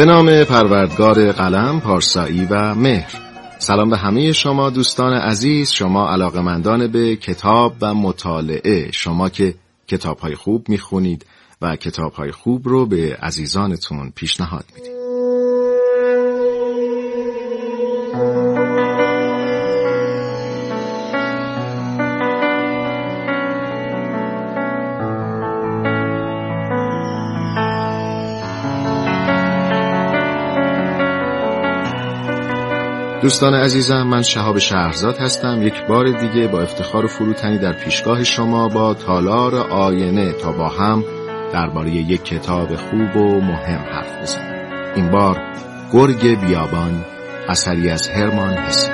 به نام پروردگار قلم، پارسایی و مهر. سلام به همه شما دوستان عزیز شما علاقمندان به کتاب و مطالعه. شما که کتاب های خوب می‌خونید و کتاب های خوب رو به عزیزانتون پیشنهاد می‌دید. دوستان عزیزم من شهاب شهرزاد هستم. یک بار دیگه با افتخار و فروتنی در پیشگاه شما با تالار آینه تا با هم درباره یک کتاب خوب و مهم حرف بزنیم. این بار گرگ بیابان اثری از هرمان هسی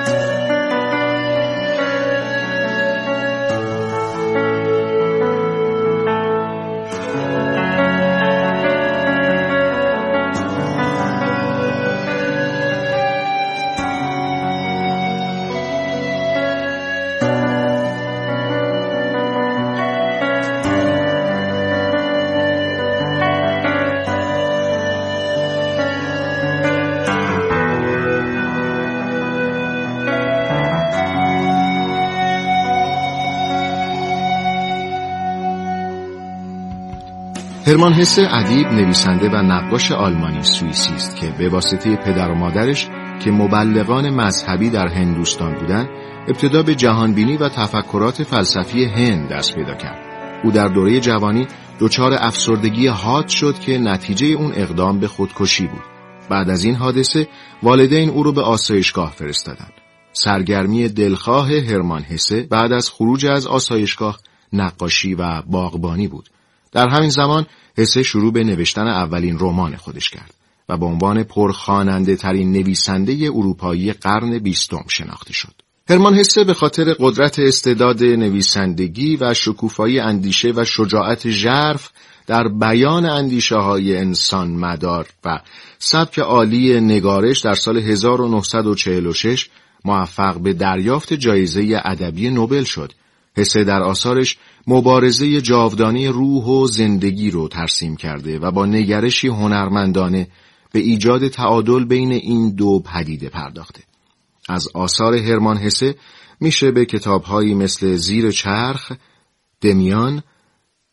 هرمان هسه ادیب نویسنده و نقاش آلمانی سوئیسی است که به واسطه پدر و مادرش که مبلغان مذهبی در هندوستان بودند ابتدا به جهانبینی و تفکرات فلسفی هند دست پیدا کرد. او در دوره جوانی دچار افسردگی حاد شد که نتیجه اون اقدام به خودکشی بود. بعد از این حادثه والدین او رو به آسایشگاه فرستادند. سرگرمی دلخواه هرمان هسه بعد از خروج از آسایشگاه نقاشی و باغبانی بود. در همین زمان حسه شروع به نوشتن اولین رمان خودش کرد و به عنوان پرخاننده ترین نویسنده اروپایی قرن بیستم شناخته شد. هرمان حسه به خاطر قدرت استعداد نویسندگی و شکوفایی اندیشه و شجاعت ژرف در بیان اندیشه های انسان مدار و سبک عالی نگارش در سال 1946 موفق به دریافت جایزه ادبی نوبل شد حسه در آثارش مبارزه جاودانی روح و زندگی رو ترسیم کرده و با نگرشی هنرمندانه به ایجاد تعادل بین این دو پدیده پرداخته. از آثار هرمان حسه میشه به کتابهایی مثل زیر چرخ، دمیان،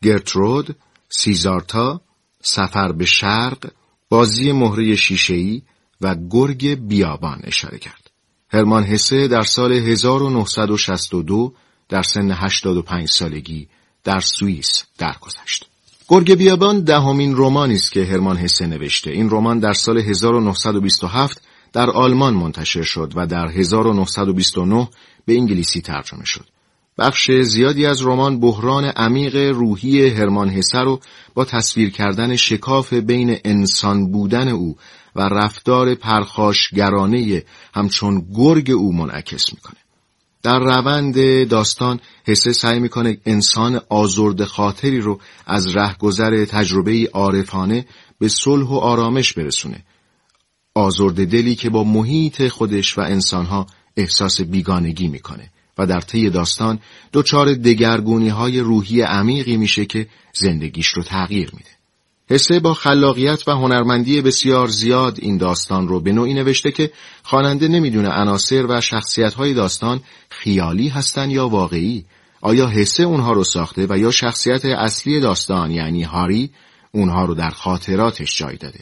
گرترود، سیزارتا، سفر به شرق، بازی مهره شیشهی و گرگ بیابان اشاره کرد. هرمان حسه در سال 1962 در سن 85 سالگی در سوئیس درگذشت. گرگ بیابان دهمین رمانی است که هرمان هسه نوشته. این رمان در سال 1927 در آلمان منتشر شد و در 1929 به انگلیسی ترجمه شد. بخش زیادی از رمان بحران عمیق روحی هرمان هسه رو با تصویر کردن شکاف بین انسان بودن او و رفتار پرخاشگرانه همچون گرگ او منعکس می‌کنه. در روند داستان حسه سعی می‌کنه انسان آزرد خاطری رو از رهگذر تجربه عارفانه به صلح و آرامش برسونه. آزرد دلی که با محیط خودش و انسانها احساس بیگانگی می‌کنه و در طی داستان دچار دگرگونی های روحی عمیقی میشه که زندگیش رو تغییر میده. حسه با خلاقیت و هنرمندی بسیار زیاد این داستان رو به نوعی نوشته که خواننده نمی‌دونه عناصر و شخصیت‌های داستان خیالی هستن یا واقعی؟ آیا حسه اونها رو ساخته و یا شخصیت اصلی داستان یعنی هاری اونها رو در خاطراتش جای داده؟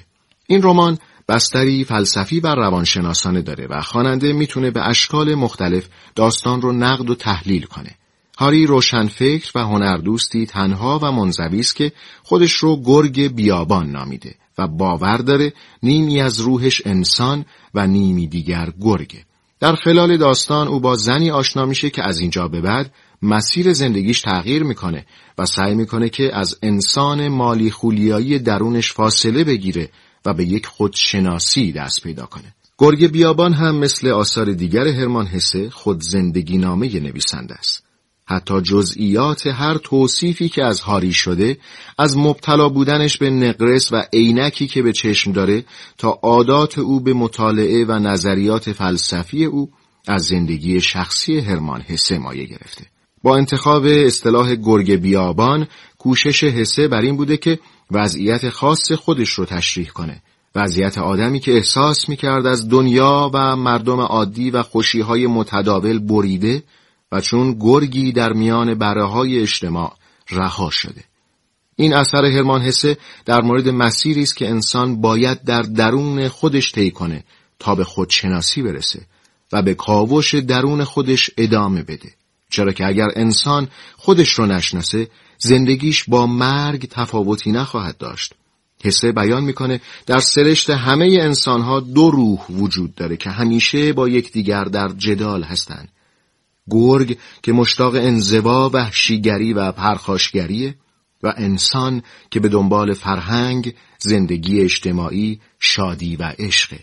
این رمان بستری فلسفی و روانشناسانه داره و خواننده می‌تونه به اشکال مختلف داستان رو نقد و تحلیل کنه. هاری روشنفکر و هنردوستی تنها و منزوی است که خودش رو گرگ بیابان نامیده و باور داره نیمی از روحش انسان و نیمی دیگر گرگه. در خلال داستان او با زنی آشنا میشه که از اینجا به بعد مسیر زندگیش تغییر می‌کنه و سعی می‌کنه که از انسان مالی خولیایی درونش فاصله بگیره و به یک خودشناسی دست پیدا کنه. گرگ بیابان هم مثل آثار دیگر هرمان حسه خود زندگی نامه نویسنده است. حتی جزئیات هر توصیفی که از هاری شده از مبتلا بودنش به نقرس و عینکی که به چشم داره تا عادات او به مطالعه و نظریات فلسفی او از زندگی شخصی هرمان حسه مایه گرفته. با انتخاب اصطلاح گرگ بیابان کوشش حسه بر این بوده که وضعیت خاص خودش رو تشریح کنه وضعیت آدمی که احساس می‌کرد از دنیا و مردم عادی و خوشیهای متداول بریده و چون گرگی در میان بره های اجتماع رها شده. این اثر هرمان حسه در مورد مسیری است که انسان باید در درون خودش طی کنه تا به خودشناسی برسه و به کاوش درون خودش ادامه بده. چرا که اگر انسان خودش رو نشناسه زندگیش با مرگ تفاوتی نخواهد داشت. حسه بیان می‌کنه در سرشت همه انسانها دو روح وجود داره که همیشه با یکدیگر در جدال هستند. گرگ که مشتاق انزوا وحشیگری و پرخاشگریه و انسان که به دنبال فرهنگ، زندگی اجتماعی، شادی و عشقه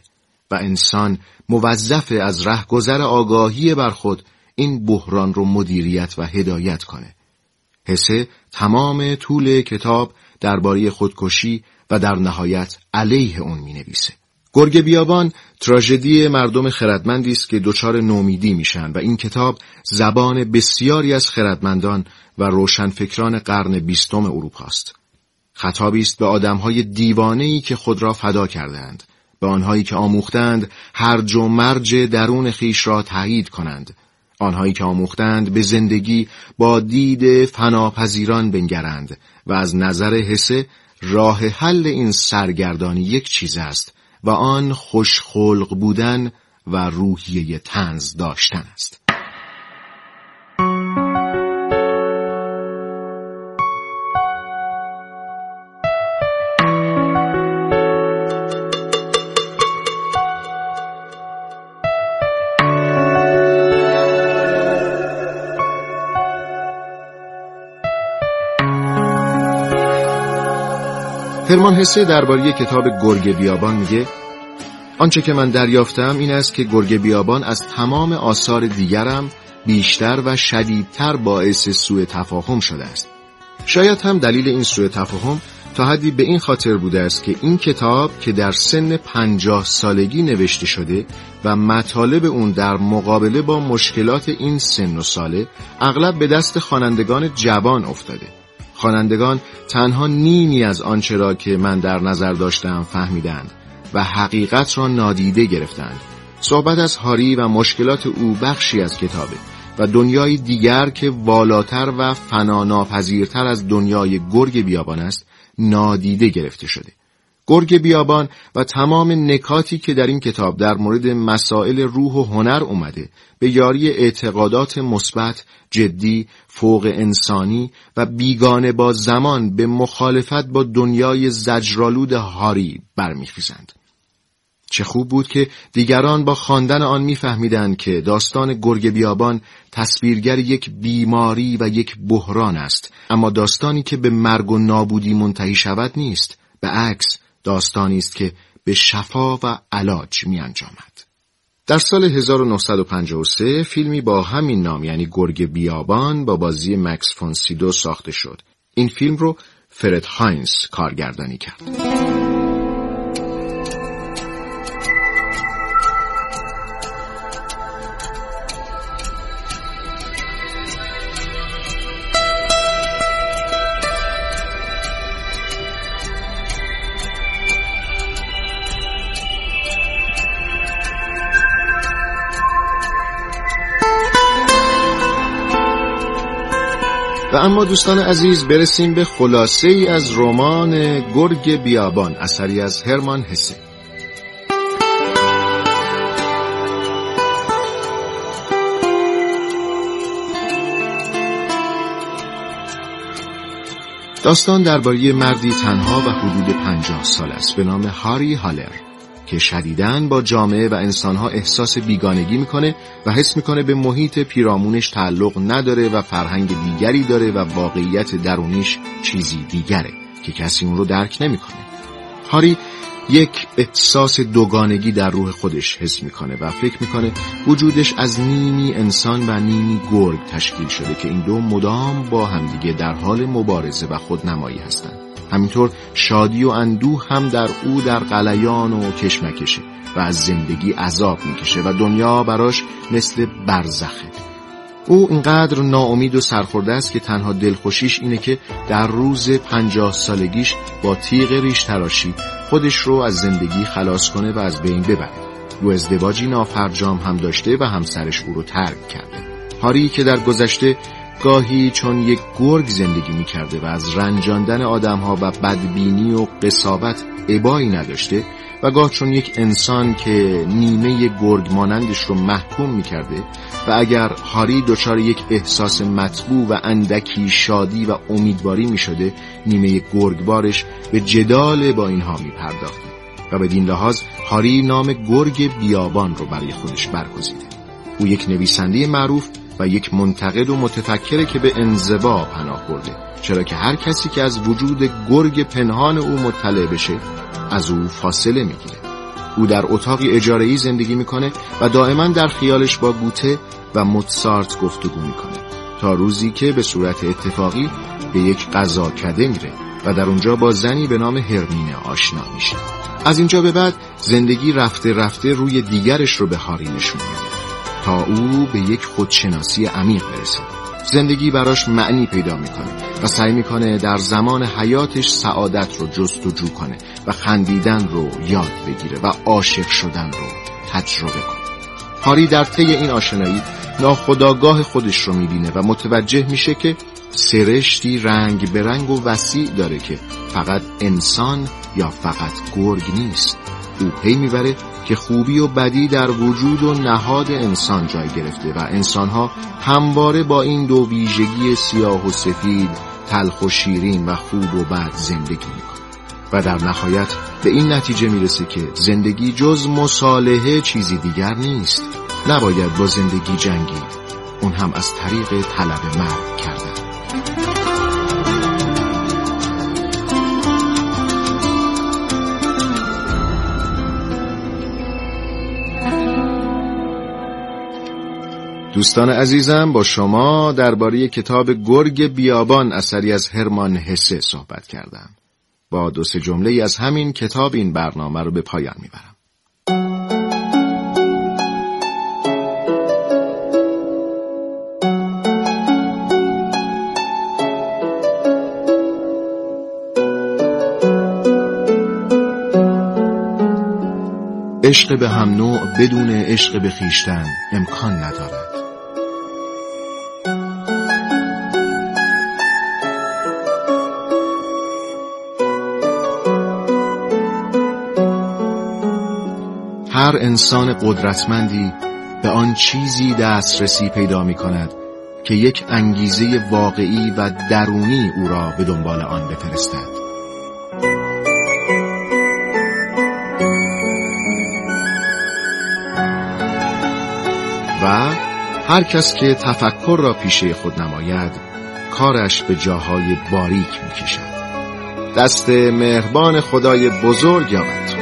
و انسان موظف از رهگذر آگاهی بر خود این بحران رو مدیریت و هدایت کنه. حسه تمام طول کتاب درباره خودکشی و در نهایت علیه اون می نویسه. گرگ بیابان تراژدی مردم خردمندی است که دچار نومیدی میشن و این کتاب زبان بسیاری از خردمندان و روشنفکران قرن بیستم اروپا است. خطابی است به آدمهای دیوانه‌ای که خود را فدا کردند، به آنهایی که آموختند هرج و مرج درون خیش را تایید کنند، آنهایی که آموختند به زندگی با دید فناپذیران بنگرند و از نظر حسه راه حل این سرگردانی یک چیز است و آن خوشخلق بودن و روحیه تنز داشتن است. هرمان حسه درباره کتاب گرگ بیابان میگه آنچه که من دریافتم این است که گرگ بیابان از تمام آثار دیگرم بیشتر و شدیدتر باعث سوء تفاهم شده است. شاید هم دلیل این سوء تفاهم تا حدی به این خاطر بوده است که این کتاب که در سن پنجاه سالگی نوشته شده و مطالب اون در مقابله با مشکلات این سن و ساله اغلب به دست خوانندگان جوان افتاده. خوانندگان تنها نیمی از آنچه را که من در نظر داشتم فهمیدند و حقیقت را نادیده گرفتند. صحبت از هاری و مشکلات او بخشی از کتابه و دنیای دیگر که والاتر و فناناپذیرتر از دنیای گرگ بیابان است نادیده گرفته شده. گرگ بیابان و تمام نکاتی که در این کتاب در مورد مسائل روح و هنر اومده به یاری اعتقادات مثبت، جدی، فوق انسانی و بیگانه با زمان به مخالفت با دنیای زجرالود هاری برمیخیزند. چه خوب بود که دیگران با خواندن آن میفهمیدند که داستان گرگ بیابان تصویرگر یک بیماری و یک بحران است اما داستانی که به مرگ و نابودی منتهی شود نیست به عکس داستانی است که به شفا و علاج می انجامد. در سال 1953 فیلمی با همین نام یعنی گرگ بیابان با بازی مکس فونسیدو ساخته شد. این فیلم رو فرد هاینز کارگردانی کرد. و اما دوستان عزیز برسیم به خلاصه ای از رمان گرگ بیابان اثری از هرمان هسه داستان درباره مردی تنها و حدود پنجاه سال است به نام هاری هالر. که شدیدن با جامعه و انسانها احساس بیگانگی می‌کنه و حس می‌کنه به محیط پیرامونش تعلق نداره و فرهنگ دیگری داره و واقعیت درونیش چیزی دیگره که کسی اون رو درک نمی‌کنه. هاری یک احساس دوگانگی در روح خودش حس می‌کنه و فکر می‌کنه وجودش از نیمی انسان و نیمی گرگ تشکیل شده که این دو مدام با همدیگه در حال مبارزه و خودنمایی هستند همینطور شادی و اندوه هم در او در قلیان و کشمکشه و از زندگی عذاب می‌کشه و دنیا براش مثل برزخه. او اینقدر ناامید و سرخورده است که تنها دلخوشیش اینه که در روز پنجاه سالگیش با تیغ ریش تراشی خودش رو از زندگی خلاص کنه و از بین ببره. او ازدواجی نافرجام هم داشته و همسرش او رو ترک کرده. هاری که در گذشته گاهی چون یک گرگ زندگی می کرده و از رنجاندن آدمها و بدبینی و قصابت عبایی نداشته و گاه چون یک انسان که نیمه گرگ مانندش رو محکوم می کرده و اگر هاری دچار یک احساس مطبوع و اندکی شادی و امیدواری می شده نیمه گرگبارش به جدال با اینها می پرداخته و به دین لحاظ هاری نام گرگ بیابان رو برای خودش برگزیده. او یک نویسنده معروف و یک منتقد و متفکره که به انزوا پناه برده. چرا که هر کسی که از وجود گرگ پنهان او مطلع بشه از او فاصله می‌گیره. او در اتاقی اجاره‌ای زندگی می‌کنه و دائما در خیالش با گوته و موتسارت گفتگو می‌کنه. تا روزی که به صورت اتفاقی به یک غذا کده میره و در اونجا با زنی به نام هرمینه آشنا میشه. از اینجا به بعد زندگی رفته رفته روی دیگرش رو به هاری نشون میده. تا او به یک خودشناسی عمیق برسه زندگی براش معنی پیدا می‌کنه و سعی می‌کنه در زمان حیاتش سعادت رو جستجو کنه و خندیدن رو یاد بگیره و عاشق شدن رو تجربه کنه. هاری در طی این آشنایی ناخداگاه خودش رو می‌بینه و متوجه میشه که سرشتی رنگ به رنگ و وسیع داره که فقط انسان یا فقط گرگ نیست. او پی می‌بره که خوبی و بدی در وجود و نهاد انسان جای گرفته و انسانها همواره با این دو ویژگی سیاه و سفید تلخ و شیرین و خوب و بد زندگی می‌کنه و در نهایت به این نتیجه می‌رسه که زندگی جز مصالحه چیزی دیگر نیست. نباید با زندگی جنگی. اون هم از طریق طلب مرگ کردن. دوستان عزیزم با شما درباره کتاب گرگ بیابان اثری از هرمان هسه صحبت کردم. با دو سه جمله از همین کتاب این برنامه رو به پایان می‌برم. عشق به هم نوع بدون عشق به خیشتن امکان ندارد. هر انسان قدرتمندی به آن چیزی دسترسی پیدا می کند که یک انگیزه واقعی و درونی او را به دنبال آن بفرستد. و هر کس که تفکر را پیشه خود نماید کارش به جاهای باریک می کشد دست مهربان خدای بزرگ یابد.